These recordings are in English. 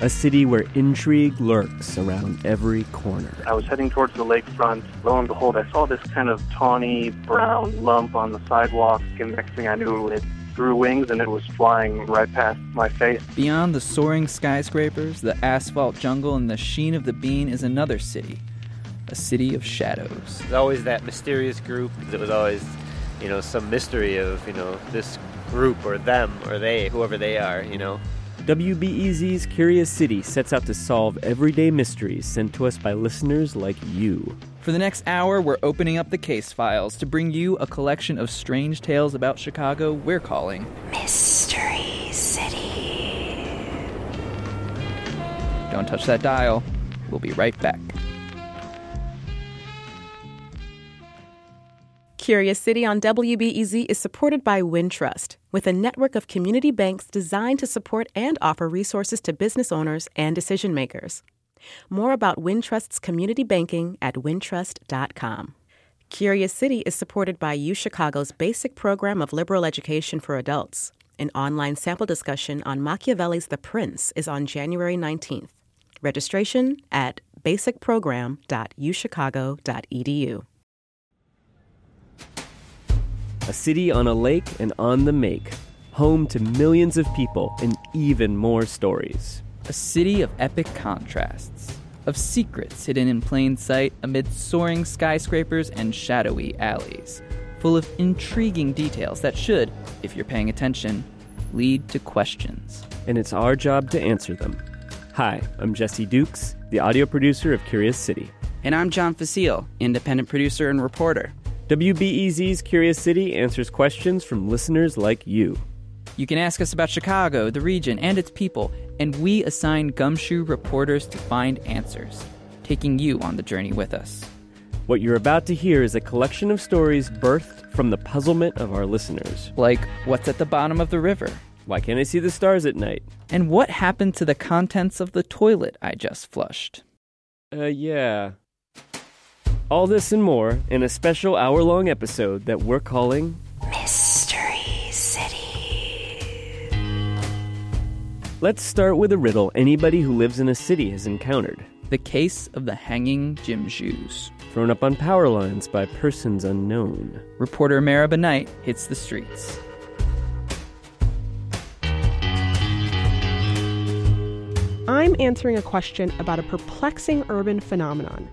A city where intrigue lurks around every corner. I was heading towards the lakefront. Lo and behold, I saw this kind of tawny brown lump on the sidewalk, and next thing I knew, it grew wings and it was flying right past my face. Beyond the soaring skyscrapers, the asphalt jungle, and the sheen of the bean is another city. A city of shadows. There's always that mysterious group. It was always, you know, some mystery of, you know, this group or them or they, whoever they are, you know. WBEZ's Curious City sets out to solve everyday mysteries sent to us by listeners like you. For the next hour, we're opening up the case files to bring you a collection of strange tales about Chicago we're calling Mystery City. Don't touch that dial. We'll be right back. Curious City on WBEZ is supported by Wintrust, with a network of community banks designed to support and offer resources to business owners and decision makers. More about Wintrust's community banking at wintrust.com. Curious City is supported by UChicago's basic program of liberal education for adults. An online sample discussion on Machiavelli's The Prince is on January 19th. Registration at basicprogram.uchicago.edu. A city on a lake and on the make, home to millions of people and even more stories. A city of epic contrasts, of secrets hidden in plain sight amid soaring skyscrapers and shadowy alleys, full of intriguing details that should, if you're paying attention, lead to questions. And it's our job to answer them. Hi, I'm Jesse Dukes, the audio producer of Curious City. And I'm John Fecile, independent producer and reporter. WBEZ's Curious City answers questions from listeners like you. You can ask us about Chicago, the region, and its people, and we assign gumshoe reporters to find answers, taking you on the journey with us. What you're about to hear is a collection of stories birthed from the puzzlement of our listeners. Like, what's at the bottom of the river? Why can't I see the stars at night? And what happened to the contents of the toilet I just flushed? Uh, yeah. All this and more in a special hour long episode that we're calling Mystery City. Let's start with a riddle anybody who lives in a city has encountered. The case of the hanging gym shoes. Thrown up on power lines by persons unknown. Reporter Mara Benight hits the streets. I'm answering a question about a perplexing urban phenomenon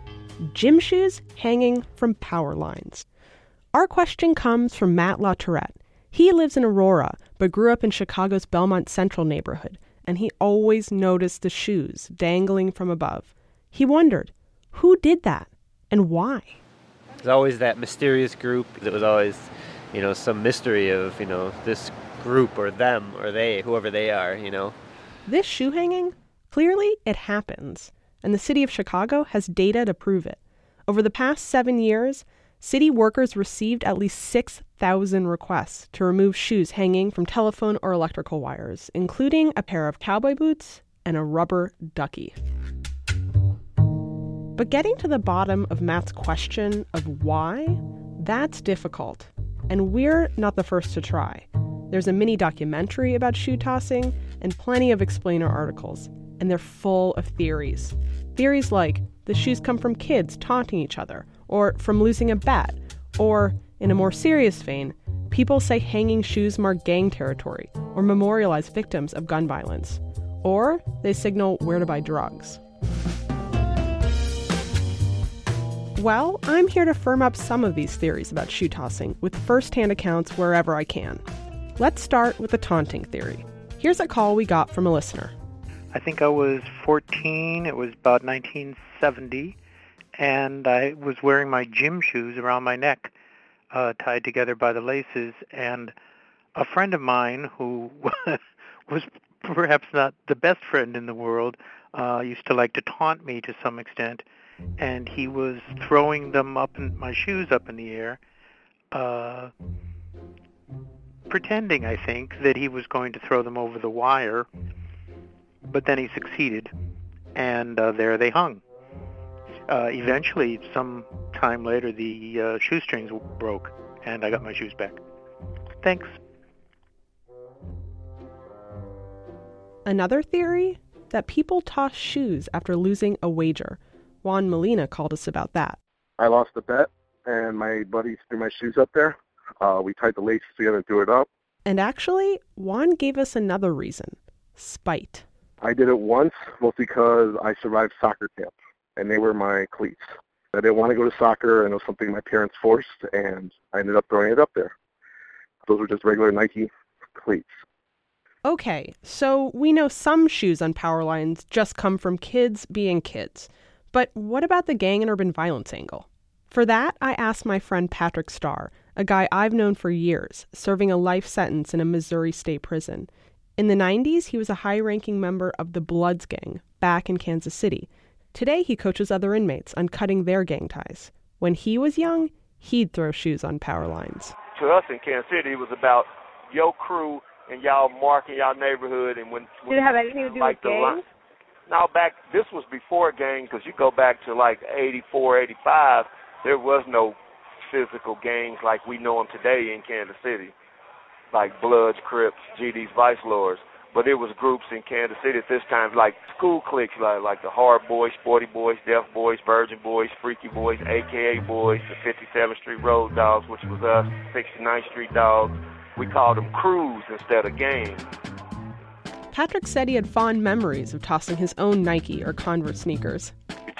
gym shoes hanging from power lines. Our question comes from Matt LaTourette. He lives in Aurora, but grew up in Chicago's Belmont Central neighborhood, and he always noticed the shoes dangling from above. He wondered, who did that and why? There's always that mysterious group. It was always, you know, some mystery of, you know, this group or them or they, whoever they are, you know. This shoe hanging? Clearly, it happens, and the city of Chicago has data to prove it. Over the past seven years, city workers received at least 6,000 requests to remove shoes hanging from telephone or electrical wires, including a pair of cowboy boots and a rubber ducky. But getting to the bottom of Matt's question of why, that's difficult. And we're not the first to try. There's a mini documentary about shoe tossing and plenty of explainer articles, and they're full of theories. Theories like the shoes come from kids taunting each other, or from losing a bet, or, in a more serious vein, people say hanging shoes mark gang territory or memorialize victims of gun violence, or they signal where to buy drugs. Well, I'm here to firm up some of these theories about shoe tossing with first hand accounts wherever I can. Let's start with the taunting theory. Here's a call we got from a listener. I think I was 14. It was about 1970, and I was wearing my gym shoes around my neck, uh, tied together by the laces. And a friend of mine, who was perhaps not the best friend in the world, uh, used to like to taunt me to some extent. and he was throwing them up in my shoes up in the air, uh, pretending, I think, that he was going to throw them over the wire. But then he succeeded, and uh, there they hung. Uh, eventually, some time later, the uh, shoestrings broke, and I got my shoes back. Thanks. Another theory that people toss shoes after losing a wager. Juan Molina called us about that. I lost a bet, and my buddies threw my shoes up there. Uh, we tied the laces together and threw it up. And actually, Juan gave us another reason spite. I did it once, mostly because I survived soccer camp, and they were my cleats. I didn't want to go to soccer, and it was something my parents forced, and I ended up throwing it up there. Those were just regular Nike cleats. Okay, so we know some shoes on power lines just come from kids being kids. But what about the gang and urban violence angle? For that, I asked my friend Patrick Starr, a guy I've known for years, serving a life sentence in a Missouri state prison. In the 90s, he was a high ranking member of the Bloods Gang back in Kansas City. Today, he coaches other inmates on cutting their gang ties. When he was young, he'd throw shoes on power lines. To us in Kansas City, it was about your crew and y'all marking y'all neighborhood. And when, when did it have anything to do like with gangs? Now back, this was before gang because you go back to like '84, '85. There was no physical gangs like we know them today in Kansas City, like Bloods, Crips, GDs, Vice Lords. But it was groups in Kansas City at this time, like school cliques, like like the Hard Boys, Sporty Boys, Deaf Boys, Virgin Boys, Freaky Boys, AKA Boys, the 57th Street Road Dogs, which was us, 69th Street Dogs. We called them crews instead of gangs. Patrick said he had fond memories of tossing his own Nike or Converse sneakers.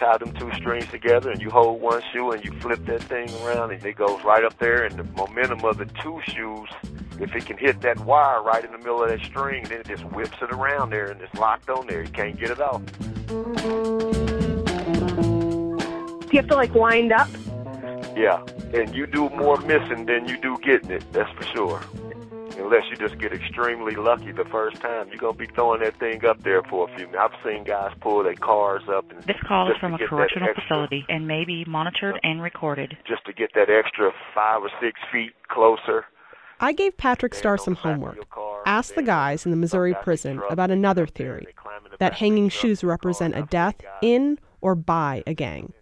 Tie them two strings together and you hold one shoe and you flip that thing around and it goes right up there and the momentum of the two shoes, if it can hit that wire right in the middle of that string, then it just whips it around there and it's locked on there. You can't get it off. Do you have to like wind up? Yeah, and you do more missing than you do getting it, that's for sure unless you just get extremely lucky the first time. You're gonna be throwing that thing up there for a few minutes. I've seen guys pull their cars up and this call is from a correctional facility and may be monitored and recorded. Just to get that extra five or six feet closer. I gave Patrick Starr some homework. Asked the guys in the Missouri prison about another theory that hanging shoes represent a death in or by a gang.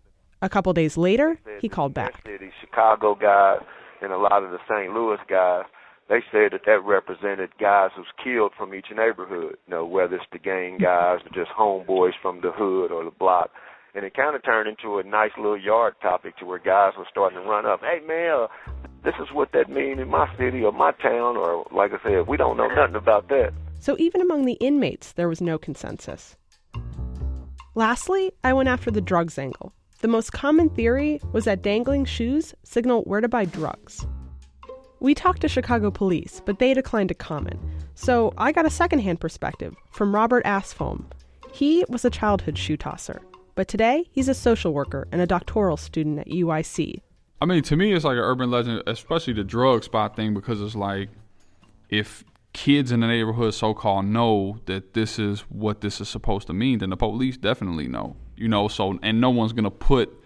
A couple days later, he called back. The Chicago guys and a lot of the St. Louis guys they said that that represented guys who's killed from each neighborhood, you know, whether it's the gang mm-hmm. guys or just homeboys from the hood or the block. And it kind of turned into a nice little yard topic to where guys were starting to run up. Hey, man, this is what that mean in my city or my town, or like I said, we don't know nothing about that. So even among the inmates, there was no consensus. Lastly, I went after the drugs angle. The most common theory was that dangling shoes signal where to buy drugs. We talked to Chicago police, but they declined to comment. So I got a secondhand perspective from Robert Asfom. He was a childhood shoe tosser, but today he's a social worker and a doctoral student at UIC. I mean, to me, it's like an urban legend, especially the drug spot thing, because it's like if kids in the neighborhood so called know that this is what this is supposed to mean, then the police definitely know. You know, so and no one's gonna put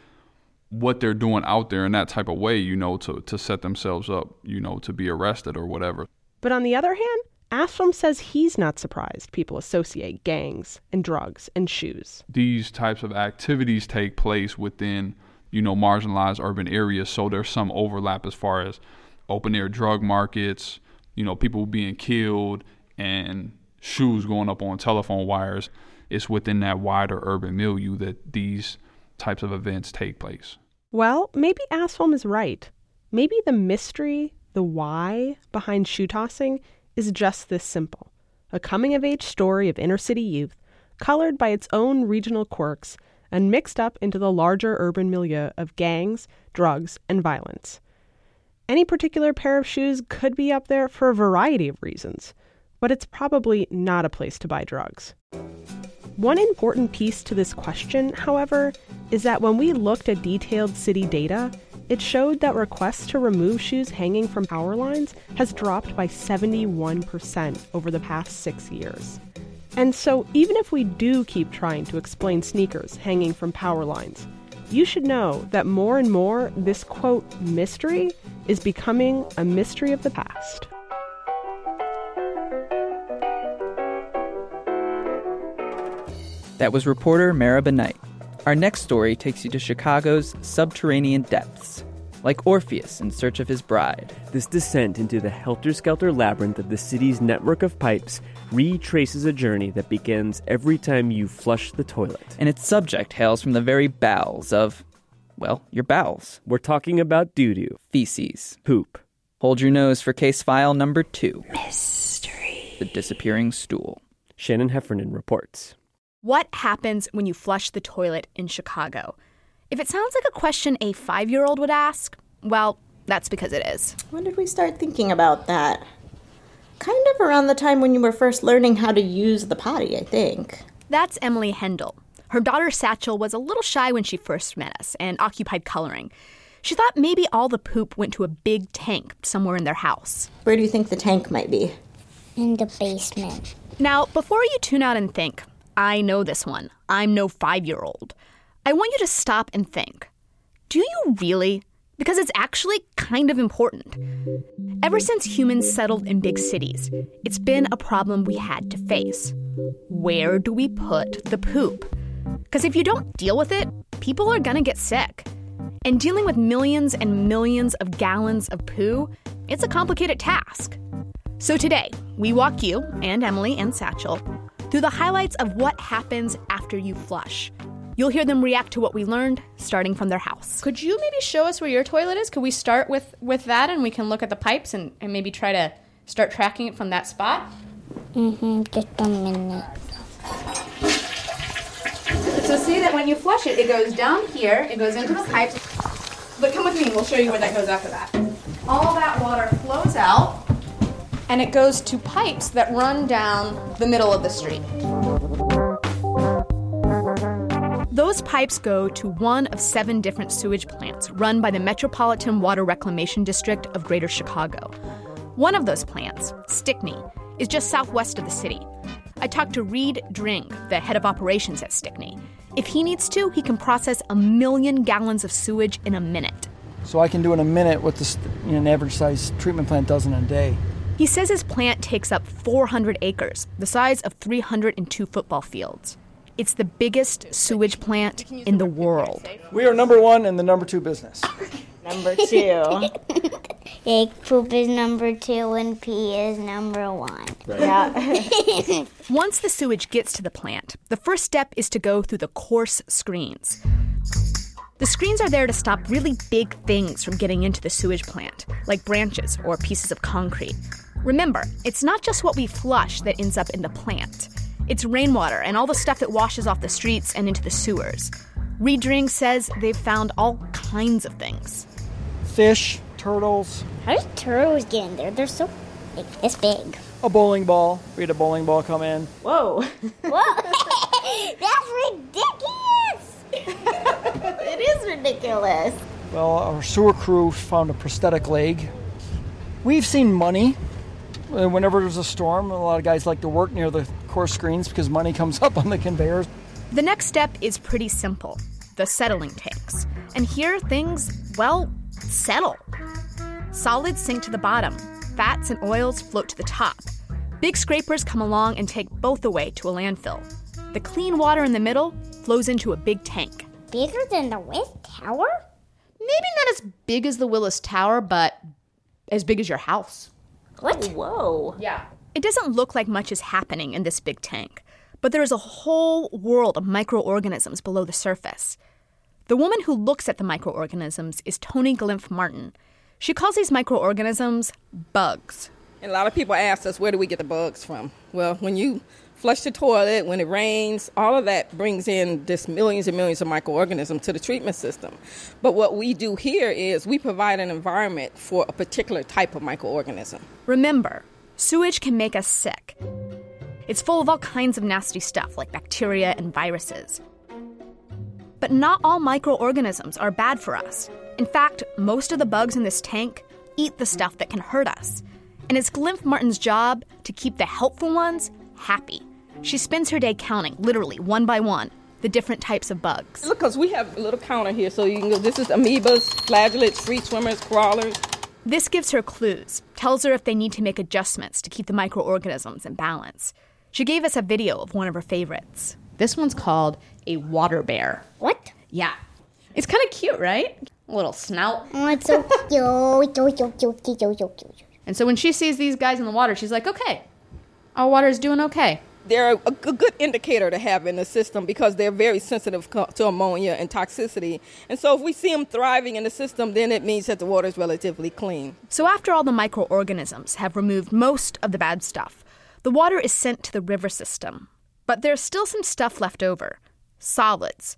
what they're doing out there in that type of way, you know, to, to set themselves up, you know, to be arrested or whatever. But on the other hand, Asfom says he's not surprised people associate gangs and drugs and shoes. These types of activities take place within, you know, marginalized urban areas, so there's some overlap as far as open air drug markets, you know, people being killed and shoes going up on telephone wires. It's within that wider urban milieu that these types of events take place. Well, maybe Asfom is right. Maybe the mystery, the why behind shoe tossing is just this simple a coming of age story of inner city youth, colored by its own regional quirks and mixed up into the larger urban milieu of gangs, drugs, and violence. Any particular pair of shoes could be up there for a variety of reasons, but it's probably not a place to buy drugs. One important piece to this question, however, is that when we looked at detailed city data, it showed that requests to remove shoes hanging from power lines has dropped by 71% over the past six years. And so, even if we do keep trying to explain sneakers hanging from power lines, you should know that more and more this quote mystery is becoming a mystery of the past. That was reporter Mara Benight. Our next story takes you to Chicago's subterranean depths, like Orpheus in search of his bride. This descent into the helter skelter labyrinth of the city's network of pipes retraces a journey that begins every time you flush the toilet. And its subject hails from the very bowels of, well, your bowels. We're talking about doo doo, feces, poop. Hold your nose for case file number two Mystery. The disappearing stool. Shannon Heffernan reports. What happens when you flush the toilet in Chicago? If it sounds like a question a five year old would ask, well, that's because it is. When did we start thinking about that? Kind of around the time when you were first learning how to use the potty, I think. That's Emily Hendel. Her daughter Satchel was a little shy when she first met us and occupied coloring. She thought maybe all the poop went to a big tank somewhere in their house. Where do you think the tank might be? In the basement. Now, before you tune out and think, I know this one, I'm no five year old, I want you to stop and think. Do you really? Because it's actually kind of important. Ever since humans settled in big cities, it's been a problem we had to face. Where do we put the poop? Because if you don't deal with it, people are gonna get sick. And dealing with millions and millions of gallons of poo, it's a complicated task. So today, we walk you and Emily and Satchel through the highlights of what happens after you flush. You'll hear them react to what we learned starting from their house. Could you maybe show us where your toilet is? Could we start with, with that and we can look at the pipes and, and maybe try to start tracking it from that spot? Mm-hmm, just a minute. So see that when you flush it, it goes down here, it goes into the pipes. But come with me, we'll show you where that goes after that. All that water flows out and it goes to pipes that run down the middle of the street. Those pipes go to one of seven different sewage plants run by the Metropolitan Water Reclamation District of Greater Chicago. One of those plants, Stickney, is just southwest of the city. I talked to Reed Dring, the head of operations at Stickney. If he needs to, he can process a million gallons of sewage in a minute. So I can do in a minute what this, you know, an average size treatment plant does in a day. He says his plant takes up 400 acres, the size of 302 football fields. It's the biggest sewage plant in the world. We are number one in the number two business. Number two. Egg poop is number two and pee is number one. Yeah. Once the sewage gets to the plant, the first step is to go through the coarse screens. The screens are there to stop really big things from getting into the sewage plant, like branches or pieces of concrete. Remember, it's not just what we flush that ends up in the plant. It's rainwater and all the stuff that washes off the streets and into the sewers. Reed Dring says they've found all kinds of things. Fish, turtles, How did turtles get in there? They're so big. This big. a bowling ball. We had a bowling ball come in. Whoa. Whoa! That's ridiculous! it is ridiculous. Well, our sewer crew found a prosthetic leg. We've seen money. Whenever there's a storm, a lot of guys like to work near the coarse screens because money comes up on the conveyors. The next step is pretty simple the settling tanks. And here things, well, settle. Solids sink to the bottom, fats and oils float to the top. Big scrapers come along and take both away to a landfill. The clean water in the middle flows into a big tank. Bigger than the Willis Tower? Maybe not as big as the Willis Tower, but as big as your house. What? Oh, whoa. Yeah. It doesn't look like much is happening in this big tank, but there is a whole world of microorganisms below the surface. The woman who looks at the microorganisms is Tony Glimpf Martin. She calls these microorganisms bugs. And a lot of people ask us, where do we get the bugs from? Well, when you flush the toilet, when it rains, all of that brings in just millions and millions of microorganisms to the treatment system. But what we do here is we provide an environment for a particular type of microorganism. Remember, sewage can make us sick. It's full of all kinds of nasty stuff like bacteria and viruses. But not all microorganisms are bad for us. In fact, most of the bugs in this tank eat the stuff that can hurt us. And it's Glimpf Martin's job to keep the helpful ones happy. She spends her day counting, literally one by one, the different types of bugs. Look, because we have a little counter here, so you can go. This is amoebas, flagellates, free swimmers, crawlers. This gives her clues, tells her if they need to make adjustments to keep the microorganisms in balance. She gave us a video of one of her favorites. This one's called a water bear. What? Yeah. It's kind of cute, right? A little snout. Oh, it's so cute. And so when she sees these guys in the water, she's like, okay, our water is doing okay. They're a, a good indicator to have in the system because they're very sensitive co- to ammonia and toxicity. And so if we see them thriving in the system, then it means that the water is relatively clean. So after all the microorganisms have removed most of the bad stuff, the water is sent to the river system. But there's still some stuff left over solids.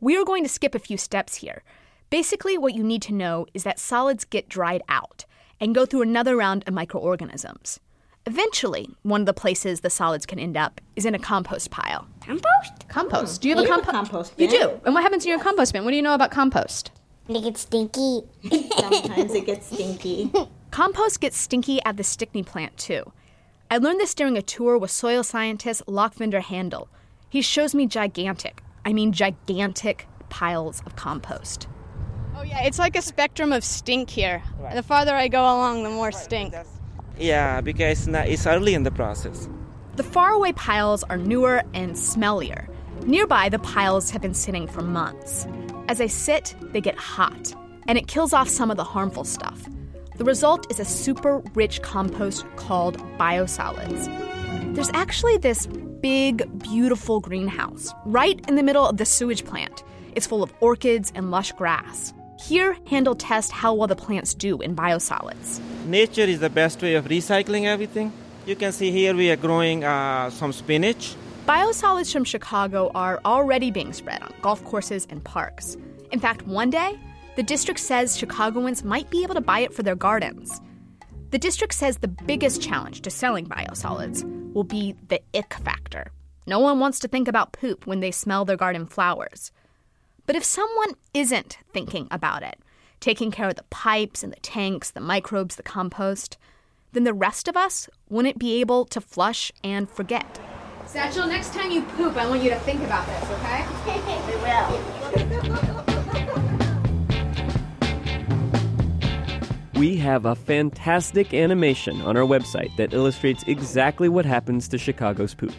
We are going to skip a few steps here. Basically, what you need to know is that solids get dried out and go through another round of microorganisms. Eventually, one of the places the solids can end up is in a compost pile. Compost? Compost. Do you oh, have a compost? compost You bin. do. And what happens in your compost bin? What do you know about compost? It gets stinky. Sometimes it gets stinky. Compost gets stinky at the Stickney plant, too. I learned this during a tour with soil scientist Lakhwinder Hundal. He shows me gigantic, I mean gigantic, piles of compost. Oh yeah, it's like a spectrum of stink here. The farther I go along, the more stink. Yeah, because it's early in the process. The faraway piles are newer and smellier. Nearby, the piles have been sitting for months. As they sit, they get hot, and it kills off some of the harmful stuff. The result is a super rich compost called biosolids. There's actually this big, beautiful greenhouse right in the middle of the sewage plant. It's full of orchids and lush grass. Here, Hundal tests how well the plants do in biosolids. Nature is the best way of recycling everything. You can see here we are growing uh, some spinach. Biosolids from Chicago are already being spread on golf courses and parks. In fact, one day, the district says Chicagoans might be able to buy it for their gardens. The district says the biggest challenge to selling biosolids will be the ick factor. No one wants to think about poop when they smell their garden flowers. But if someone isn't thinking about it, taking care of the pipes and the tanks, the microbes, the compost, then the rest of us wouldn't be able to flush and forget. Satchel, next time you poop, I want you to think about this, okay? We will. We have a fantastic animation on our website that illustrates exactly what happens to Chicago's poop.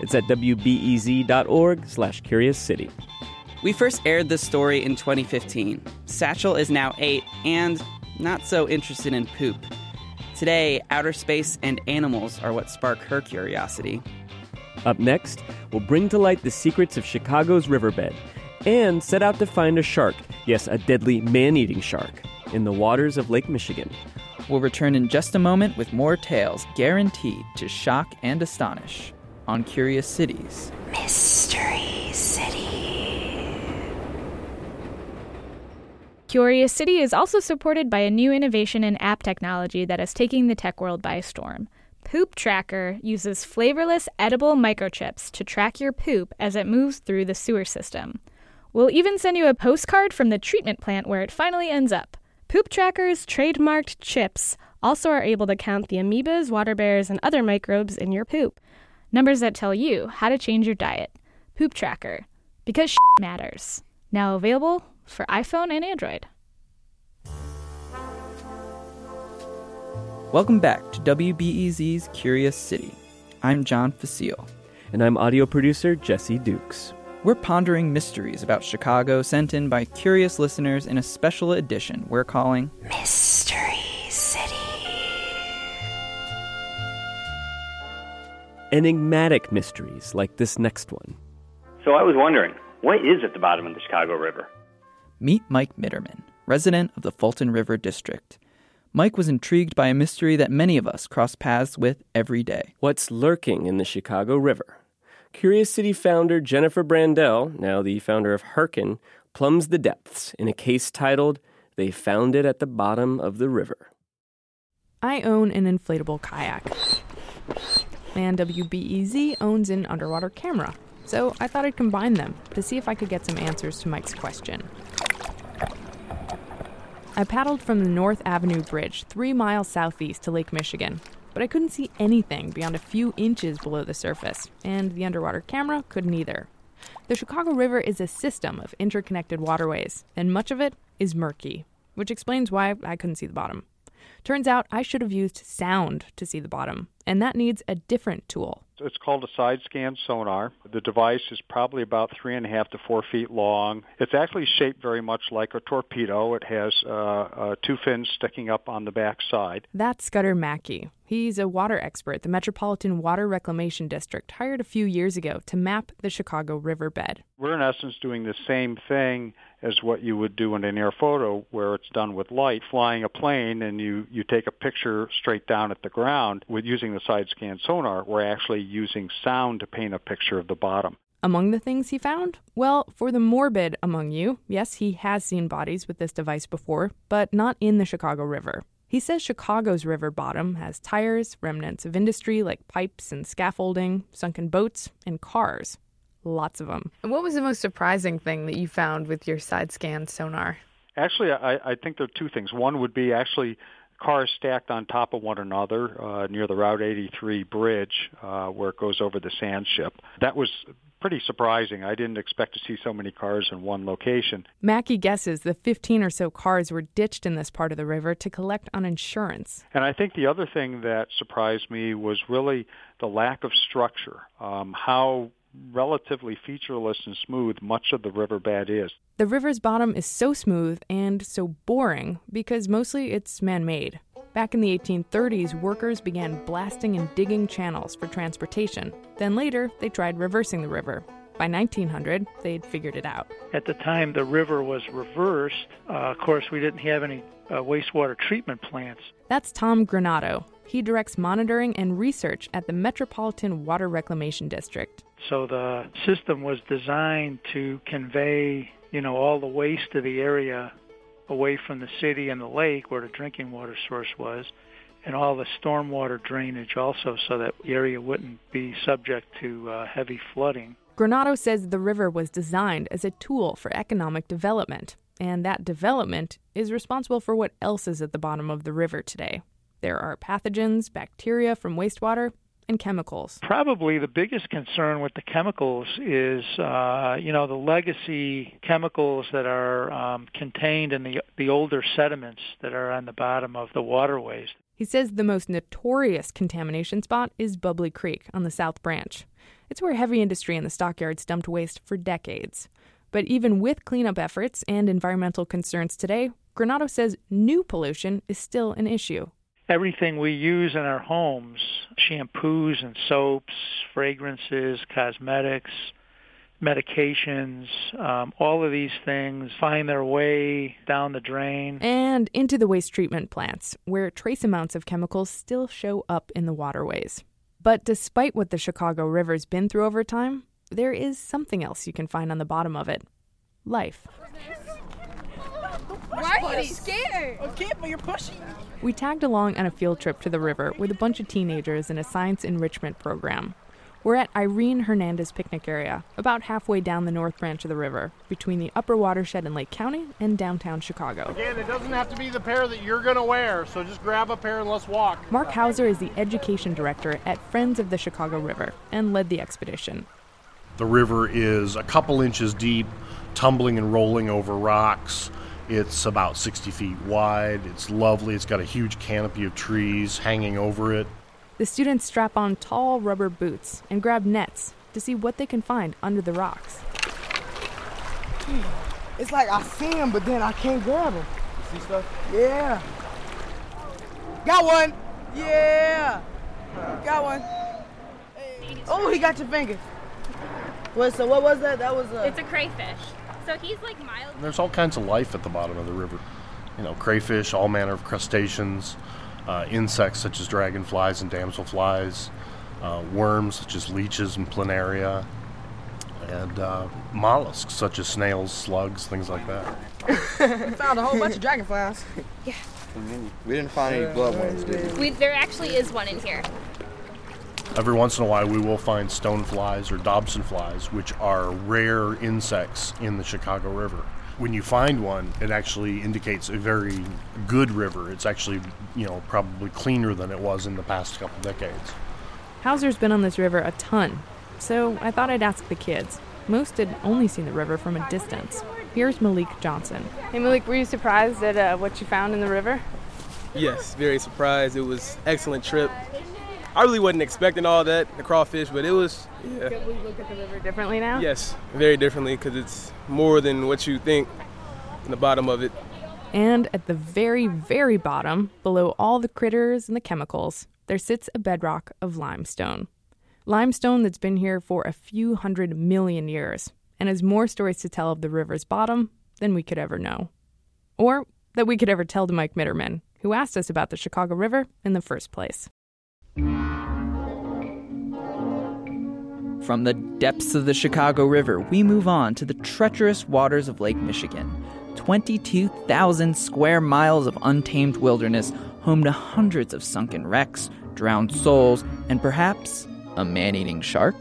It's at wbez.org slash curious city. We first aired this story in 2015. Satchel is now eight and not so interested in poop. Today, outer space and animals are what spark her curiosity. Up next, we'll bring to light the secrets of Chicago's riverbed and set out to find a shark, yes, a deadly man eating shark, in the waters of Lake Michigan. We'll return in just a moment with more tales guaranteed to shock and astonish on Curious Cities. Mystery City. Curious City is also supported by a new innovation in app technology that is taking the tech world by storm. Poop Tracker uses flavorless edible microchips to track your poop as it moves through the sewer system. We'll even send you a postcard from the treatment plant where it finally ends up. Poop Tracker's trademarked chips also are able to count the amoebas, water bears, and other microbes in your poop. Numbers that tell you how to change your diet. Poop Tracker. Because matters. Now available for iPhone and Android. Welcome back to WBEZ's Curious City. I'm John Fecile. And I'm audio producer Jesse Dukes. We're pondering mysteries about Chicago sent in by curious listeners in a special edition we're calling Mystery City. Enigmatic mysteries like this next one. So I was wondering, what is at the bottom of the Chicago River? Meet Mike Mitterman, resident of the Fulton River District. Mike was intrigued by a mystery that many of us cross paths with every day. What's lurking in the Chicago River? Curious City founder Jennifer Brandel, now the founder of Hearken, plumbs the depths in a case titled They Found It at the Bottom of the River. I own an inflatable kayak. And WBEZ owns an underwater camera. So I thought I'd combine them to see if I could get some answers to Mike's question. I paddled from the North Avenue Bridge three miles southeast to Lake Michigan, but I couldn't see anything beyond a few inches below the surface, and the underwater camera couldn't either. The Chicago River is a system of interconnected waterways, and much of it is murky, which explains why I couldn't see the bottom. Turns out I should have used sound to see the bottom, and that needs a different tool. It's called a side scan sonar. The device is probably about three and a half to four feet long. It's actually shaped very much like a torpedo. It has uh, uh, two fins sticking up on the back side. That's Scudder Mackey. He's a water expert the Metropolitan Water Reclamation District hired a few years ago to map the Chicago riverbed. We're in essence doing the same thing as what you would do in an air photo where it's done with light, flying a plane and you, you take a picture straight down at the ground with using the side scan sonar. We're actually using sound to paint a picture of the bottom. Among the things he found? Well, for the morbid among you, yes, he has seen bodies with this device before, but not in the Chicago River. He says Chicago's river bottom has tires, remnants of industry like pipes and scaffolding, sunken boats, and cars. Lots of them. What was the most surprising thing that you found with your side scan sonar? Actually, I, I think there are two things. One would be actually cars stacked on top of one another uh, near the Route 83 bridge uh, where it goes over the sand ship. That was pretty surprising. I didn't expect to see so many cars in one location. Mackey guesses the 15 or so cars were ditched in this part of the river to collect on insurance. And I think the other thing that surprised me was really the lack of structure, um, how relatively featureless and smooth much of the riverbed is. The river's bottom is so smooth and so boring because mostly it's man made. Back in the 1830s, workers began blasting and digging channels for transportation. Then later, they tried reversing the river. By 1900, they'd figured it out. At the time the river was reversed, uh, of course, we didn't have any uh, wastewater treatment plants. That's Tom Granato. He directs monitoring and research at the Metropolitan Water Reclamation District. So the system was designed to convey, you know, all the waste to the area away from the city and the lake where the drinking water source was, and all the stormwater drainage also so that the area wouldn't be subject to uh, heavy flooding. Granato says the river was designed as a tool for economic development, and that development is responsible for what else is at the bottom of the river today. There are pathogens, bacteria from wastewater, and chemicals. Probably the biggest concern with the chemicals is, uh, you know, the legacy chemicals that are um, contained in the the older sediments that are on the bottom of the waterways. He says the most notorious contamination spot is Bubbly Creek on the South Branch. It's where heavy industry and the stockyards dumped waste for decades. But even with cleanup efforts and environmental concerns today, Granato says new pollution is still an issue everything we use in our homes shampoos and soaps, fragrances, cosmetics, medications, um, all of these things find their way down the drain. And into the waste treatment plants, where trace amounts of chemicals still show up in the waterways. But despite what the Chicago River's been through over time, there is something else you can find on the bottom of it life. Why are you scared? Okay, but you're pushing me. We tagged along on a field trip to the river with a bunch of teenagers in a science enrichment program. We're at Irene Hernandez picnic area, about halfway down the north branch of the river, between the upper watershed in Lake County and downtown Chicago. Again, it doesn't have to be the pair that you're going to wear, so just grab a pair and let's walk. Mark Hauser is the education director at Friends of the Chicago River and led the expedition. The river is a couple inches deep, tumbling and rolling over rocks. It's about 60 feet wide. It's lovely. It's got a huge canopy of trees hanging over it. The students strap on tall rubber boots and grab nets to see what they can find under the rocks. Hmm. It's like I see them, but then I can't grab them. See stuff? Yeah. Got one. Yeah. Got one. Oh, he got your finger. What? So what was that? That was a. It's a crayfish. So he's like mild. There's all kinds of life at the bottom of the river. You know, crayfish, all manner of crustaceans, uh, insects such as dragonflies and damselflies, uh, worms such as leeches and planaria, and uh, mollusks such as snails, slugs, things like that. we found a whole bunch of dragonflies. Yeah. We didn't find any blood ones, did we? We, there actually is one in here. Every once in a while, we will find stoneflies or Dobson flies, which are rare insects in the Chicago River. When you find one, it actually indicates a very good river. It's actually, you know, probably cleaner than it was in the past couple decades. Hauser's been on this river a ton, so I thought I'd ask the kids. Most had only seen the river from a distance. Here's Malik Johnson. Hey Malik, were you surprised at uh, what you found in the river? Yes, very surprised. It was excellent trip. I really wasn't expecting all that, the crawfish, but it was, yeah. Could we look at the river differently now? Yes, very differently because it's more than what you think in the bottom of it. And at the very, very bottom, below all the critters and the chemicals, there sits a bedrock of limestone. Limestone that's been here for a few hundred million years and has more stories to tell of the river's bottom than we could ever know. Or that we could ever tell to Mike Mitterman, who asked us about the Chicago River in the first place. From the depths of the Chicago River, we move on to the treacherous waters of Lake Michigan. 22,000 square miles of untamed wilderness, home to hundreds of sunken wrecks, drowned souls, and perhaps a man eating shark?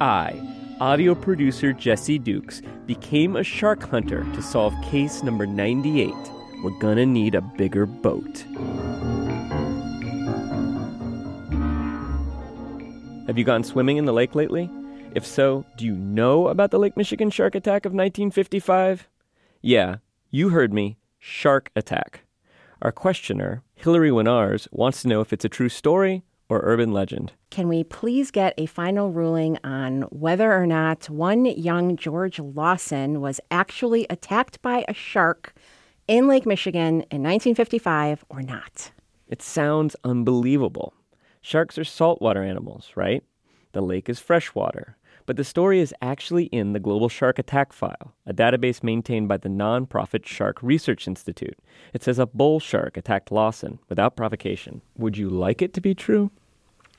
I, audio producer Jesse Dukes, became a shark hunter to solve case number 98. We're gonna need a bigger boat. Have you gone swimming in the lake lately? If so, do you know about the Lake Michigan shark attack of 1955? Yeah, you heard me. Shark attack. Our questioner, Hilary Winars, wants to know if it's a true story or urban legend. Can we please get a final ruling on whether or not one young George Lawson was actually attacked by a shark in Lake Michigan in 1955 or not? It sounds unbelievable. Sharks are saltwater animals, right? The lake is freshwater. But the story is actually in the Global Shark Attack File, a database maintained by the nonprofit Shark Research Institute. It says a bull shark attacked Lawson without provocation. Would you like it to be true?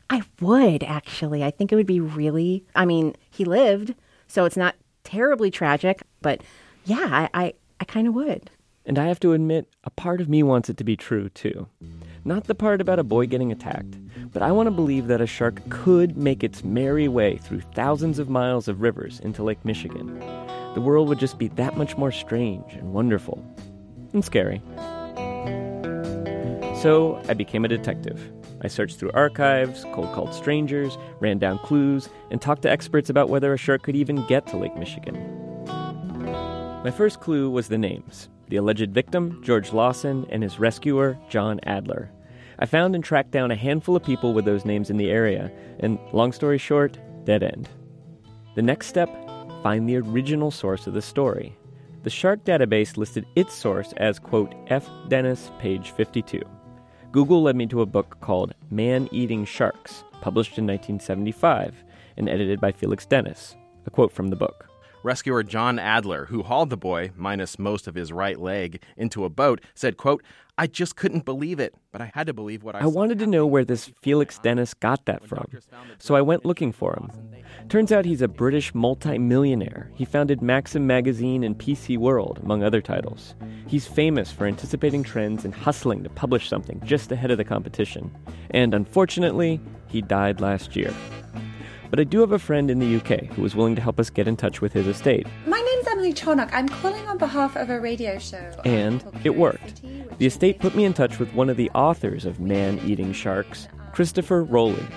I would, actually. I think it would be really, I mean, he lived, so it's not terribly tragic, but yeah, I, I, I kind of would. And I have to admit, a part of me wants it to be true, too. Not the part about a boy getting attacked, but I want to believe that a shark could make its merry way through thousands of miles of rivers into Lake Michigan. The world would just be that much more strange and wonderful and scary. So I became a detective. I searched through archives, cold called strangers, ran down clues, and talked to experts about whether a shark could even get to Lake Michigan. My first clue was the names the alleged victim, George Lawson, and his rescuer, John Adler. I found and tracked down a handful of people with those names in the area, and long story short, dead end. The next step find the original source of the story. The shark database listed its source as, quote, F. Dennis, page 52. Google led me to a book called Man Eating Sharks, published in 1975 and edited by Felix Dennis. A quote from the book. Rescuer John Adler, who hauled the boy, minus most of his right leg, into a boat, said, quote, I just couldn't believe it, but I had to believe what I, I wanted to know where this Felix Dennis got that from, so I went looking for him. Turns out he's a British multimillionaire. He founded Maxim Magazine and PC World, among other titles. He's famous for anticipating trends and hustling to publish something just ahead of the competition. And unfortunately, he died last year. But I do have a friend in the UK who was willing to help us get in touch with his estate. My name's Emily Chornock. I'm calling on behalf of a radio show. And it worked. The estate put me in touch with one of the authors of Man Eating Sharks, Christopher Rowley.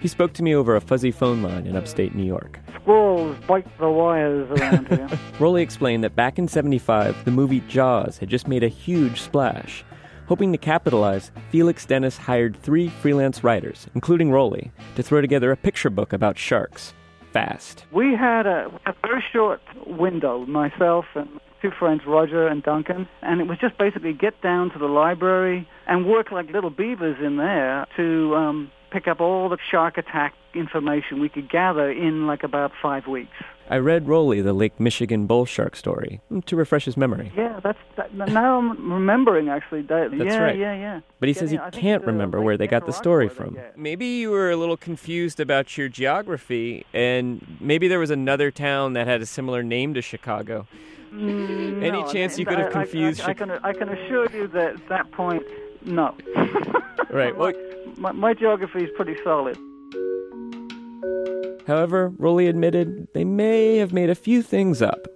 He spoke to me over a fuzzy phone line in upstate New York. Squirrels bite the wires around here. Rowley explained that back in 75, the movie Jaws had just made a huge splash. Hoping to capitalize, Felix Dennis hired three freelance writers, including Rowley, to throw together a picture book about sharks. Fast. We had a, a very short window, myself and two friends, Roger and Duncan, and it was just basically get down to the library and work like little beavers in there to um, pick up all the shark attack information we could gather in like about five weeks. I read Rowley the Lake Michigan bull shark story mm, to refresh his memory. Yeah, that's that, now I'm remembering actually. That, That's yeah, right. yeah, yeah. But he says he can't remember where they got the story from. Maybe you were a little confused about your geography, and maybe there was another town that had a similar name to Chicago. Mm, Any no, chance you I- could have I- I- confused I, I, can I can assure you that at that point, no. Right. Well, my, my geography is pretty solid. However, Rowley admitted they may have made a few things up.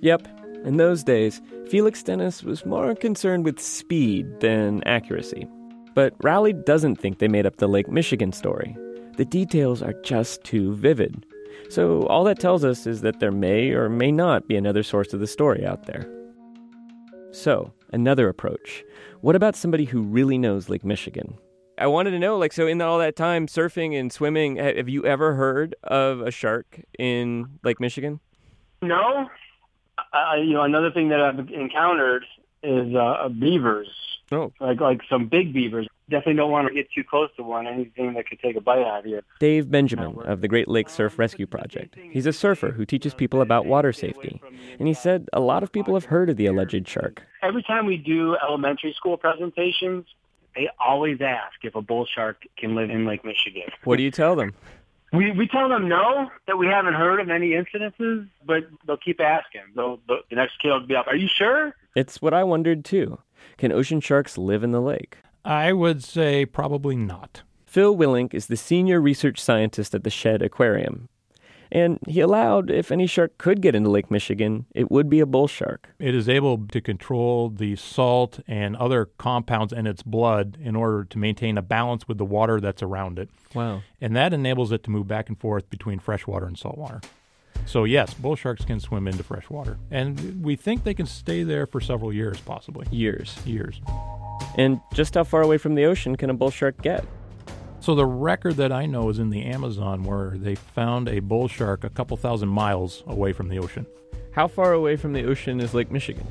Yep, in those days, Felix Dennis was more concerned with speed than accuracy. But Rowley doesn't think they made up the Lake Michigan story. The details are just too vivid. So all that tells us is that there may or may not be another source of the story out there. So, another approach. What about somebody who really knows Lake Michigan? I wanted to know, like, so in all that time surfing and swimming, have you ever heard of a shark in Lake Michigan? No, I, you know another thing that I've encountered is uh, beavers. Oh, like like some big beavers. Definitely don't want to get too close to one. Anything that could take a bite out of you. Dave Benjamin of the Great Lakes Surf Rescue Project. He's a surfer who teaches people about water safety. And he said a lot of people have heard of the alleged shark. Every time we do elementary school presentations, they always ask if a bull shark can live in Lake Michigan. What do you tell them? We we tell them no, that we haven't heard of any incidences, but they'll keep asking. They'll, the the next kid will be up. Are you sure? It's what I wondered too. Can ocean sharks live in the lake? I would say probably not. Phil Willink is the senior research scientist at the Shedd Aquarium. And he allowed if any shark could get into Lake Michigan, it would be a bull shark. It is able to control the salt and other compounds in its blood in order to maintain a balance with the water that's around it. Wow. And that enables it to move back and forth between freshwater and saltwater. So, yes, bull sharks can swim into fresh water. And we think they can stay there for several years, possibly. Years. Years. And just how far away from the ocean can a bull shark get? So, the record that I know is in the Amazon where they found a bull shark a couple thousand miles away from the ocean. How far away from the ocean is Lake Michigan?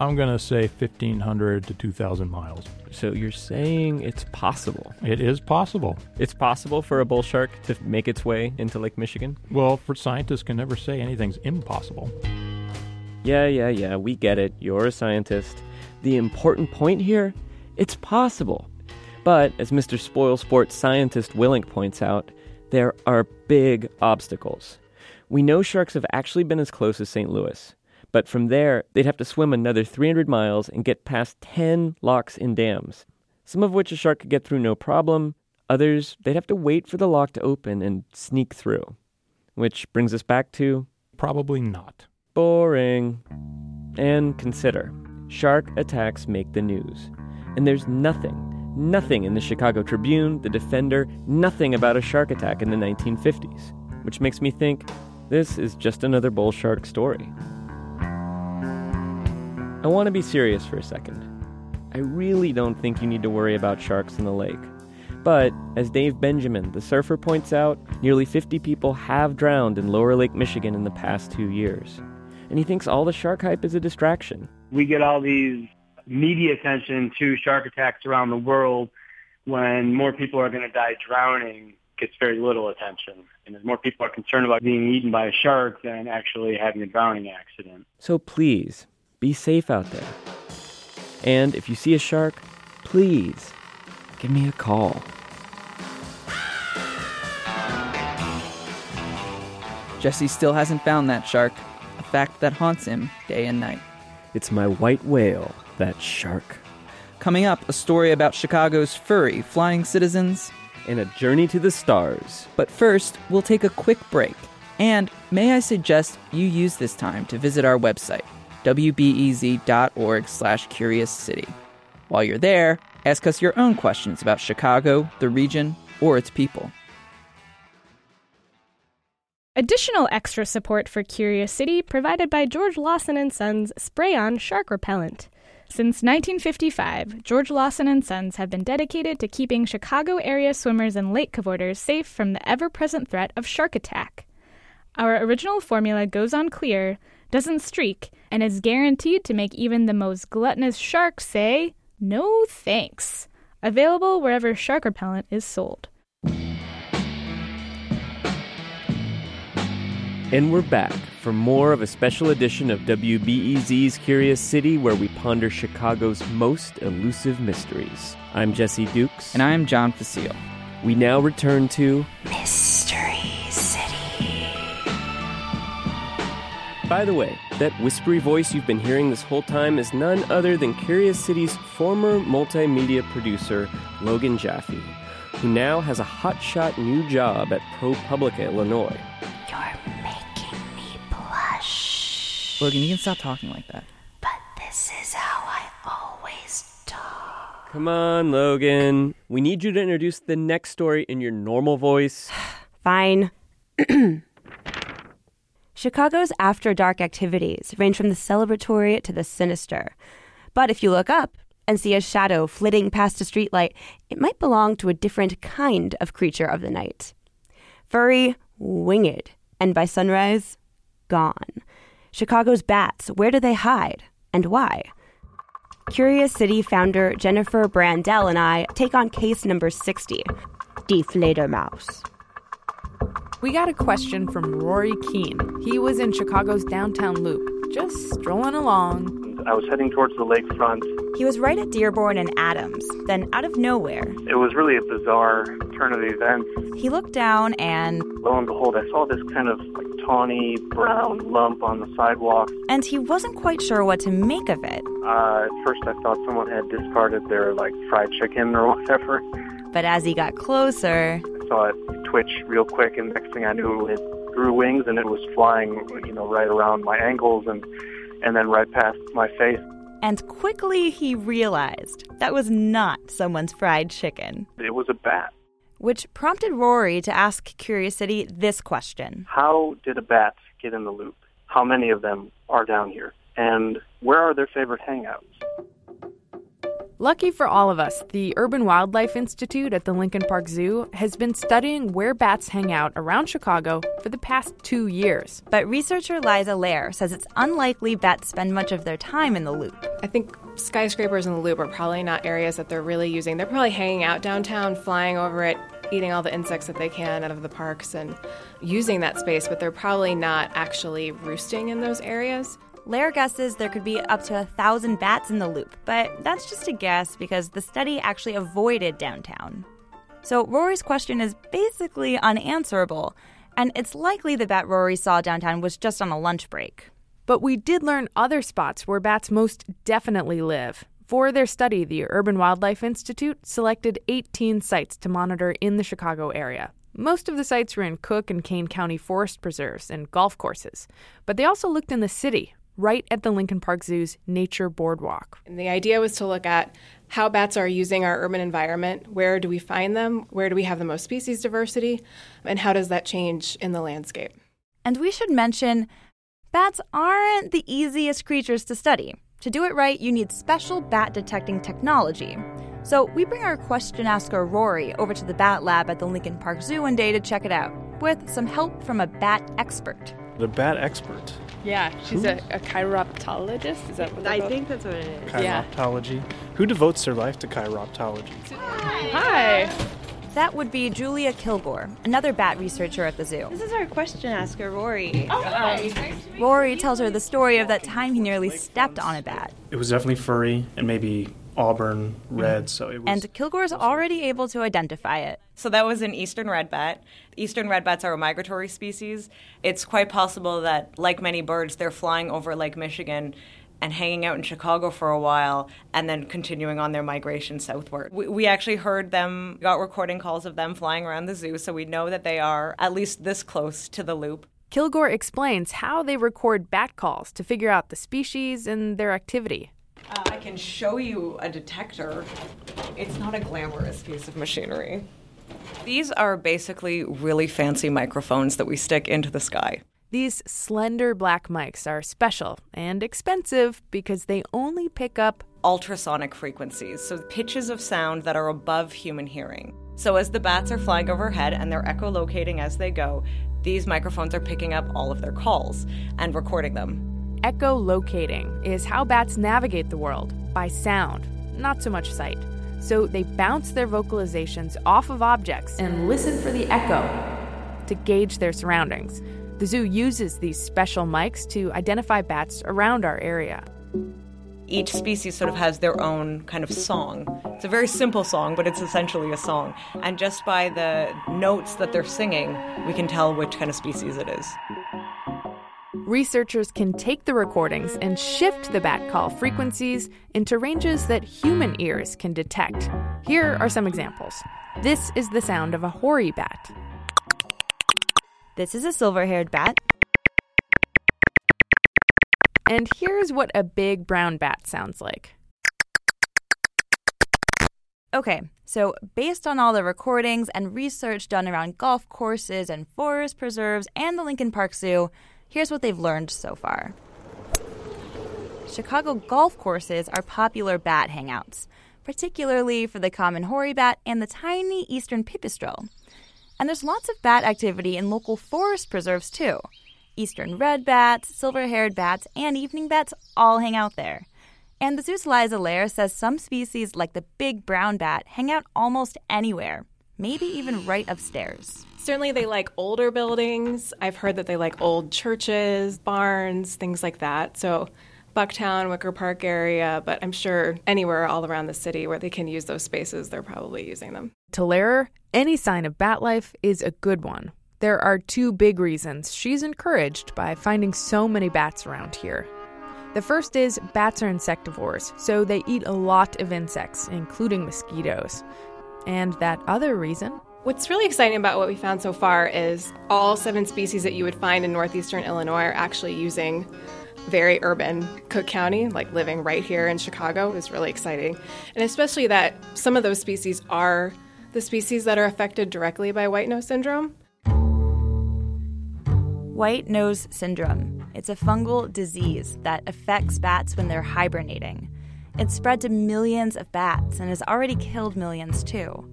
I'm going to say 1,500 to 2,000 miles. So you're saying it's possible? It is possible. It's possible for a bull shark to make its way into Lake Michigan? Well, for scientists can never say anything's impossible. Yeah, yeah, yeah, we get it. You're a scientist. The important point here, it's possible. But as Mr. Spoil Sports scientist Willink points out, there are big obstacles. We know sharks have actually been as close as St. Louis, but from there, they'd have to swim another 300 miles and get past 10 locks and dams, some of which a shark could get through no problem, others, they'd have to wait for the lock to open and sneak through. Which brings us back to probably not. Boring. And consider shark attacks make the news. And there's nothing, nothing in the Chicago Tribune, the Defender, nothing about a shark attack in the 1950s. Which makes me think this is just another bull shark story. I want to be serious for a second. I really don't think you need to worry about sharks in the lake. But, as Dave Benjamin, the surfer, points out, nearly 50 people have drowned in Lower Lake Michigan in the past two years. And he thinks all the shark hype is a distraction. We get all these media attention to shark attacks around the world when more people are going to die drowning gets very little attention. And as more people are concerned about being eaten by a shark than actually having a drowning accident. So please, be safe out there. And if you see a shark, please give me a call. Jesse still hasn't found that shark, a fact that haunts him day and night. It's my white whale, that shark. Coming up, a story about Chicago's furry flying citizens and a journey to the stars. But first, we'll take a quick break. And may I suggest you use this time to visit our website, wbez.org slash curious city. While you're there, ask us your own questions about Chicago, the region, or its people. Additional extra support for Curious City provided by George Lawson and Sons Spray-On Shark Repellent. Since 1955, George Lawson and Sons have been dedicated to keeping Chicago area swimmers and lake cavorters safe from the ever-present threat of shark attack. Our original formula goes on clear, doesn't streak, and is guaranteed to make even the most gluttonous shark say, "No, thanks." Available wherever shark repellent is sold. And we're back for more of a special edition of WBEZ's Curious City, where we ponder Chicago's most elusive mysteries. I'm Jesse Dukes. And I'm John Fecile. We now return to Mystery City. By the way, that whispery voice you've been hearing this whole time is none other than Curious City's former multimedia producer, Logan Jaffe, who now has a hotshot new job at ProPublica, Illinois. You're making me blush. Logan, you can stop talking like that. But this is how I always talk. Come on, Logan. We need you to introduce the next story in your normal voice. Fine. Chicago's after dark activities range from the celebratory to the sinister. But if you look up and see a shadow flitting past a streetlight, it might belong to a different kind of creature of the night. Furry, winged, and by sunrise, gone. Chicago's bats, where do they hide and why? Curious City founder Jennifer Brandel and I take on case number 60 Deflator Mouse. We got a question from Rory Keene. He was in Chicago's downtown loop, just strolling along. I was heading towards the lakefront. He was right at Dearborn and Adams. Then, out of nowhere, It was really a bizarre turn of events. he looked down and Lo and behold, I saw this kind of like tawny brown lump on the sidewalk. and he wasn't quite sure what to make of it. Uh, at first, I thought someone had discarded their like fried chicken or whatever. But as he got closer, I saw it twitch real quick, and next thing I knew, it grew wings and it was flying, you know, right around my ankles and and then right past my face. and quickly he realized that was not someone's fried chicken. It was a bat. Which prompted Rory to ask Curious City this question. How did a bat get in the loop? How many of them are down here? And where are their favorite hangouts? Lucky for all of us, the Urban Wildlife Institute at the Lincoln Park Zoo has been studying where bats hang out around Chicago for the past two years. But researcher Liza Lehrer says it's unlikely bats spend much of their time in the loop. I think skyscrapers in the loop are probably not areas that they're really using. They're probably hanging out downtown, flying over it, eating all the insects that they can out of the parks and using that space, but they're probably not actually roosting in those areas. Lehrer guesses there could be up to a thousand bats in the loop, but that's just a guess because the study actually avoided downtown. So Rory's question is basically unanswerable, and it's likely the bat Rory saw downtown was just on a lunch break. But we did learn other spots where bats most definitely live. For their study, the Urban Wildlife Institute selected 18 sites to monitor in the Chicago area. Most of the sites were in Cook and Kane County forest preserves and golf courses, but they also looked in the city, right at the Lincoln Park Zoo's Nature Boardwalk. And the idea was to look at how bats are using our urban environment. Where do we find them? Where do we have the most species diversity? And how does that change in the landscape? And we should mention bats aren't the easiest creatures to study. To do it right, you need special bat detecting technology. So we bring our question asker Rory over to the bat lab at the Lincoln Park Zoo one day to check it out, with some help from a bat expert. The bat expert. Yeah, she's a, a chiroptologist. Is that what I they're think that's what it is. Yeah. Chiroptology. Who devotes their life to chiroptology? Hi. That would be Julia Kilgore, another bat researcher at the zoo. This is our question asker, Rory. Oh, hi. Um, Rory tells her the story of that time he nearly stepped on a bat. It was definitely furry and maybe auburn red, so it was. And Kilgore's already able to identify it. So that was an eastern red bat. Eastern red bats are a migratory species. It's quite possible that, like many birds, they're flying over Lake Michigan and hanging out in Chicago for a while and then continuing on their migration southward. We, we actually heard them, got recording calls of them flying around the zoo, so we know that they are at least this close to the loop. Kilgore explains how they record bat calls to figure out the species and their activity. Uh, I can show you a detector. It's not a glamorous piece of machinery. These are basically really fancy microphones that we stick into the sky. These slender black mics are special and expensive because they only pick up ultrasonic frequencies, so pitches of sound that are above human hearing. So as the bats are flying overhead and they're echolocating as they go, these microphones are picking up all of their calls and recording them. Echolocating is how bats navigate the world by sound, not so much sight. So they bounce their vocalizations off of objects and listen for the echo to gauge their surroundings. The zoo uses these special mics to identify bats around our area. Each species sort of has their own kind of song. It's a very simple song, but it's essentially a song. And just by the notes that they're singing, we can tell which kind of species it is. Researchers can take the recordings and shift the bat call frequencies into ranges that human ears can detect. Here are some examples. This is the sound of a hoary bat. This is a silver haired bat. And here's what a big brown bat sounds like. Okay, so based on all the recordings and research done around golf courses and forest preserves and the Lincoln Park Zoo, Here's what they've learned so far. Chicago golf courses are popular bat hangouts, particularly for the common hoary bat and the tiny eastern pipistrelle. And there's lots of bat activity in local forest preserves too. Eastern red bats, silver haired bats, and evening bats all hang out there. And the zoo's Liza Lehrer says some species, like the big brown bat, hang out almost anywhere, maybe even right upstairs. Certainly, they like older buildings. I've heard that they like old churches, barns, things like that. So, Bucktown, Wicker Park area, but I'm sure anywhere all around the city where they can use those spaces, they're probably using them. To Lehrer, any sign of bat life is a good one. There are two big reasons she's encouraged by finding so many bats around here. The first is bats are insectivores, so they eat a lot of insects, including mosquitoes. And that other reason What's really exciting about what we found so far is all seven species that you would find in northeastern Illinois are actually using very urban Cook County, like living right here in Chicago, is really exciting. And especially that some of those species are the species that are affected directly by white nose syndrome. White nose syndrome. It's a fungal disease that affects bats when they're hibernating. It's spread to millions of bats and has already killed millions too.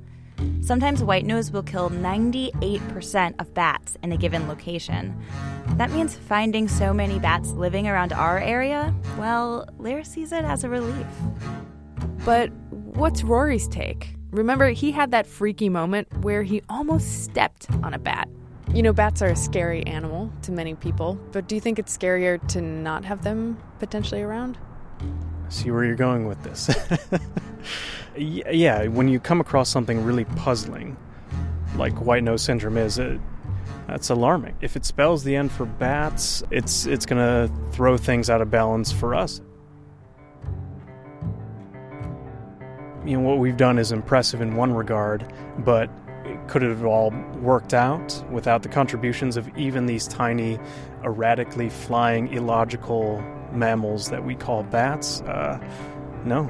Sometimes white nose will kill 98% of bats in a given location. That means finding so many bats living around our area, well, Lehrer sees it as a relief. But what's Rory's take? Remember, he had that freaky moment where he almost stepped on a bat. You know, bats are a scary animal to many people, but do you think it's scarier to not have them potentially around? See where you're going with this. yeah, when you come across something really puzzling, like white nose syndrome is, it, that's alarming. If it spells the end for bats, it's it's to throw things out of balance for us. You know what we've done is impressive in one regard, but could it have all worked out without the contributions of even these tiny, erratically flying, illogical mammals that we call bats? Uh, no.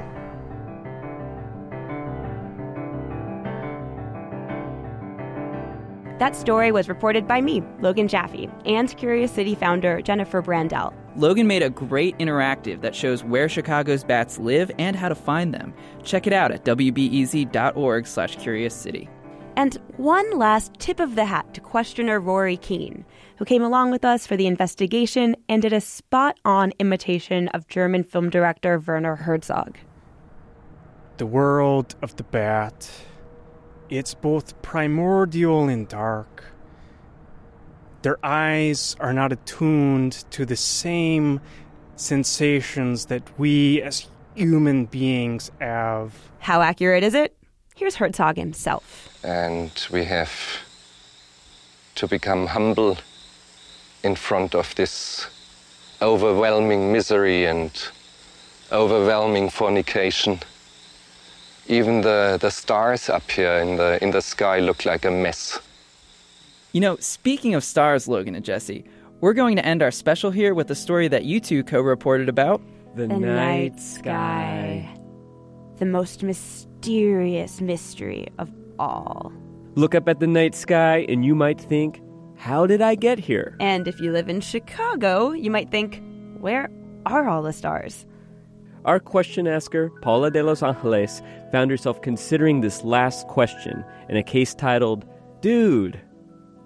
That story was reported by me, Logan Jaffe, and Curious City founder Jennifer Brandel. Logan made a great interactive that shows where Chicago's bats live and how to find them. Check it out at wbez.org slash curious city. And one last tip of the hat to questioner Rory Keene, who came along with us for the investigation and did a spot on imitation of German film director Werner Herzog. The world of the bat. It's both primordial and dark. Their eyes are not attuned to the same sensations that we as human beings have. How accurate is it? Here's Herzog himself. And we have to become humble in front of this overwhelming misery and overwhelming fornication. Even the, the stars up here in the, in the sky look like a mess. You know, speaking of stars, Logan and Jesse, we're going to end our special here with a story that you two co reported about the, the night, night sky. The most mysterious mystery of all. Look up at the night sky and you might think, how did I get here? And if you live in Chicago, you might think, where are all the stars? Our question asker, Paula de Los Angeles, found herself considering this last question in a case titled, Dude,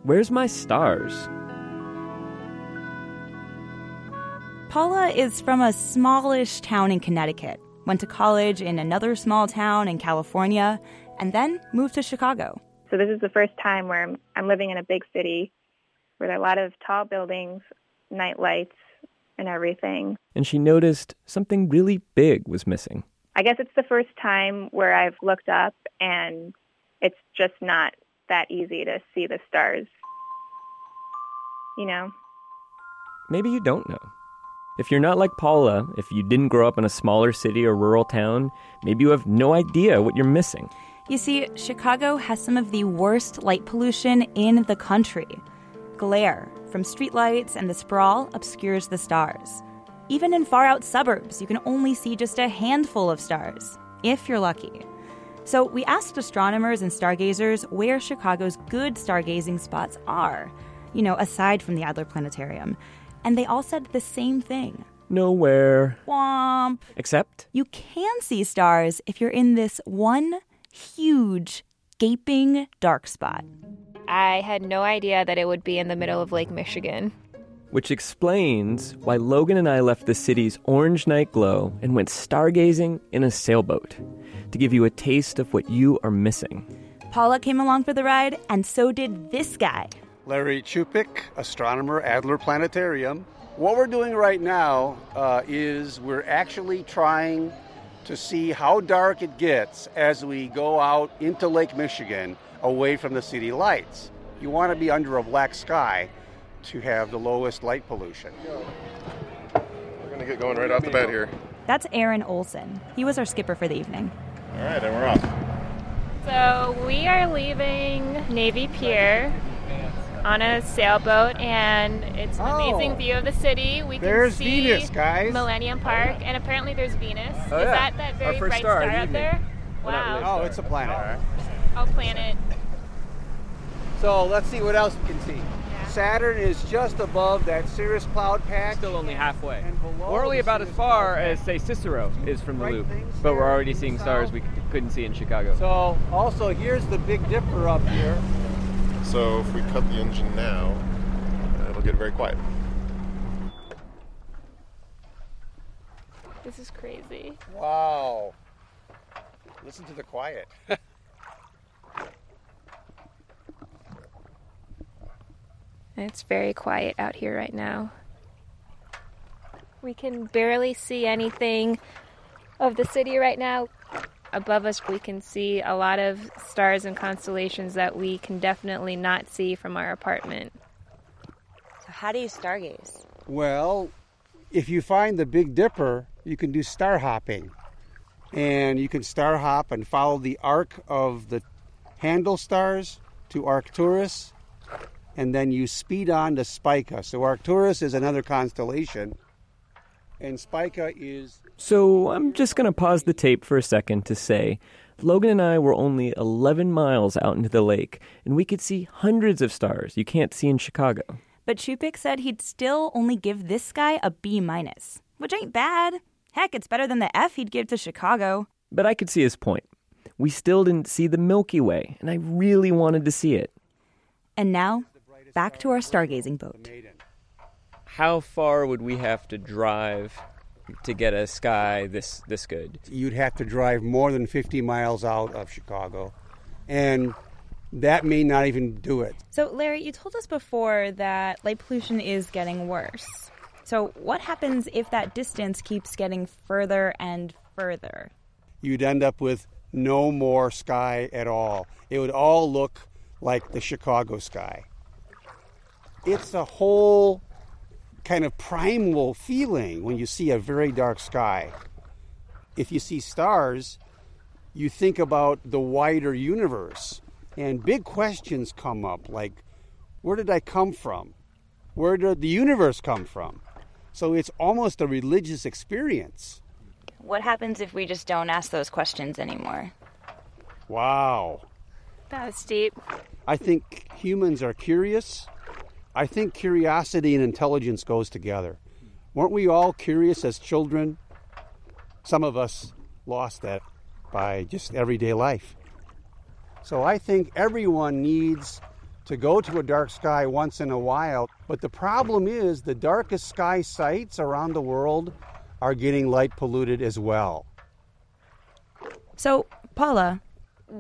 Where's My Stars? Paula is from a smallish town in Connecticut, went to college in another small town in California, and then moved to Chicago. So, this is the first time where I'm living in a big city where there are a lot of tall buildings, night lights, and everything. And she noticed something really big was missing. I guess it's the first time where I've looked up and it's just not that easy to see the stars. You know? Maybe you don't know. If you're not like Paula, if you didn't grow up in a smaller city or rural town, maybe you have no idea what you're missing. You see, Chicago has some of the worst light pollution in the country. Glare from streetlights and the sprawl obscures the stars. Even in far out suburbs, you can only see just a handful of stars, if you're lucky. So we asked astronomers and stargazers where Chicago's good stargazing spots are, you know, aside from the Adler Planetarium. and they all said the same thing. Nowhere. Womp. Except? You can see stars if you're in this one huge, gaping dark spot. I had no idea that it would be in the middle of Lake Michigan. Which explains why Logan and I left the city's orange night glow and went stargazing in a sailboat to give you a taste of what you are missing. Paula came along for the ride, and so did this guy. Larry Ciupik, astronomer, Adler Planetarium. What we're doing right now uh, is we're actually trying to see how dark it gets as we go out into Lake Michigan away from the city lights. You want to be under a black sky to have the lowest light pollution. We're going to get going right off the bat here. That's Aaron Olson. He was our skipper for the evening. All right, and we're off. So we are leaving Navy Pier on a sailboat, and it's an amazing oh. view of the city. We can Oh. See Venus, guys. Millennium oh. Park, and apparently there's Venus. Oh, Is yeah. that that very bright star star, of up evening. there? Wow. really a Oh, it's a planet. Oh, planet. So let's see what else we can see. Saturn is just above that Cirrus cloud patch. Still only halfway. We're only the about as far as, say, Cicero is from the loop, but we're already seeing stars we couldn't see in Chicago. So also here's the Big Dipper up here. So if we cut the engine now, it'll get very quiet. This is crazy. Wow. Listen to the quiet. It's very quiet out here right now. We can barely see anything of the city right now. Above us, we can see a lot of stars and constellations that we can definitely not see from our apartment. So, how do you stargaze? Well, if you find the Big Dipper, you can do star hopping. And you can star hop and follow the arc of the handle stars to Arcturus, and then you speed on to Spica. So Arcturus is another constellation, and Spica is So I'm just going to pause the tape for a second to say Logan and I were only 11 miles out into the lake, and we could see hundreds of stars you can't see in Chicago. But Ciupik said he'd still only give this guy a B minus, which ain't bad. Heck, it's better than the F he'd give to Chicago. But I could see his point. We still didn't see the Milky Way, and I really wanted to see it. And now, back to our stargazing boat. How far would we have to drive to get a sky this this good? you'd have to drive more than 50 miles out of Chicago, and that may not even do it. So, Larry, you told us before that light pollution is getting worse. So, what happens if that distance keeps getting further and further? You'd end up with no more sky at all. It would all look like the Chicago sky. It's a whole kind of primal feeling when you see a very dark sky. If you see stars, you think about the wider universe, and big questions come up like where did I come from? Where did the universe come from? So it's almost a religious experience. What happens if we just don't ask those questions anymore? Wow. That was deep. I think humans are curious. I think curiosity and intelligence goes together. Weren't we all curious as children? Some of us lost that by just everyday life. So I think everyone needs to go to a dark sky once in a while. But the problem is the darkest sky sites around the world are getting light polluted as well. So, Paula,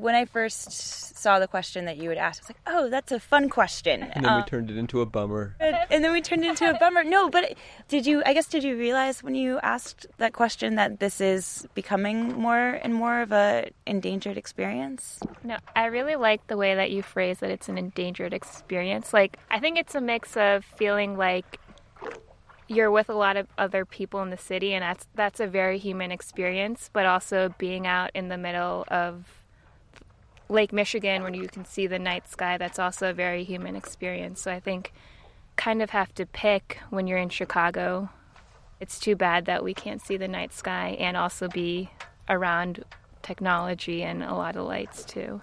when I first saw the question that you would ask, I was like, oh, that's a fun question. And then we Um, turned it into a bummer. and and then we turned it into a bummer. No, but did you? I guess did you realize when you asked that question that this is becoming more and more of a endangered experience? No, I really like the way that you phrase that it's an endangered experience. Like, I think it's a mix of feeling like you're with a lot of other people in the city, and that's that's a very human experience. But also being out in the middle of Lake Michigan, when you can see the night sky, that's also a very human experience. So I think kind of have to pick when you're in Chicago. It's too bad that we can't see the night sky and also be around technology and a lot of lights too.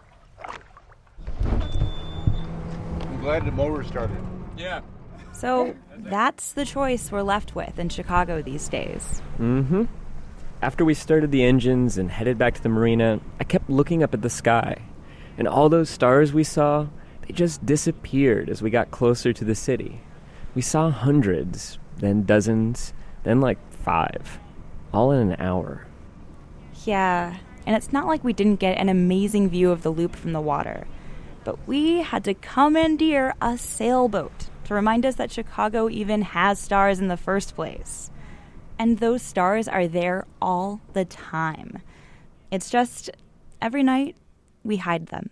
I'm glad the motor started. Yeah. So that's the choice we're left with in Chicago these days. Mm hmm. After we started the engines and headed back to the marina, I kept looking up at the sky. And all those stars we saw, they just disappeared as we got closer to the city. We saw hundreds, then dozens, then like five, all in an hour. Yeah, and it's not like we didn't get an amazing view of the loop from the water, but we had to commandeer a sailboat to remind us that Chicago even has stars in the first place. And those stars are there all the time. It's just every night we hide them.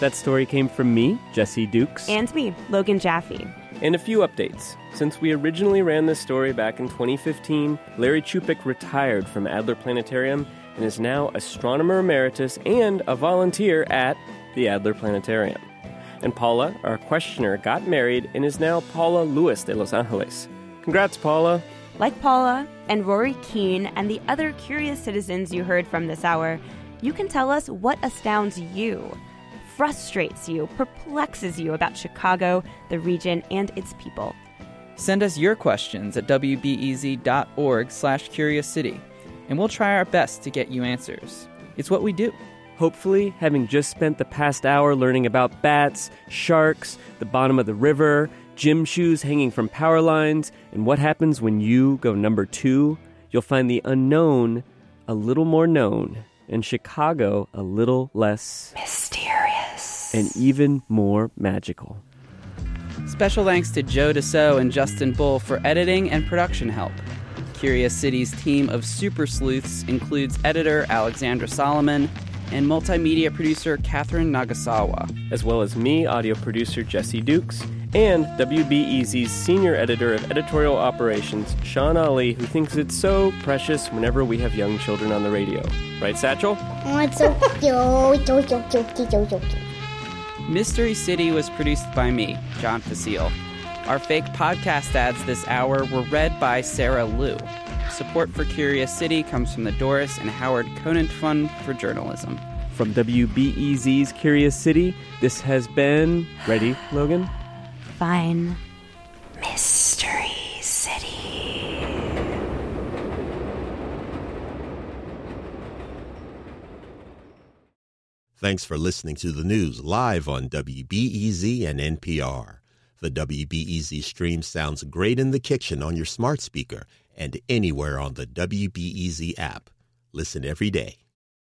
That story came from me, Jesse Dukes. And me, Logan Jaffe. And a few updates. Since we originally ran this story back in 2015, Larry Ciupik retired from Adler Planetarium and is now astronomer emeritus and a volunteer at the Adler Planetarium. And Paula, our questioner, got married and is now Paula Lewis de Los Angeles. Congrats, Paula. Like Paula and Rory Keene and the other curious citizens you heard from this hour, you can tell us what astounds you, frustrates you, perplexes you about Chicago, the region, and its people. Send us your questions at wbez.org slash curious city, and we'll try our best to get you answers. It's what we do. Hopefully, having just spent the past hour learning about bats, sharks, the bottom of the river, gym shoes hanging from power lines, and what happens when you go number two, you'll find the unknown a little more known, and Chicago a little less mysterious, and even more magical. Special thanks to Joe DeCeault and Justin Bull for editing and production help. Curious City's team of super sleuths includes editor Alexandra Solomon and multimedia producer Catherine Nagasawa, as well as me, audio producer Jesse Dukes, and WBEZ's senior editor of editorial operations, Shawn Allee, who thinks it's so precious whenever we have young children on the radio. Right, Satchel? Mystery City was produced by me, John Fecile. Our fake podcast ads this hour were read by Sarah Liu. Support for Curious City comes from the Doris and Howard Conant Fund for Journalism. From WBEZ's Curious City, this has been. Ready, Logan? Fine. Mystery City. Thanks for listening to the news live on WBEZ and NPR. The WBEZ stream sounds great in the kitchen on your smart speaker and anywhere on the WBEZ app. Listen every day.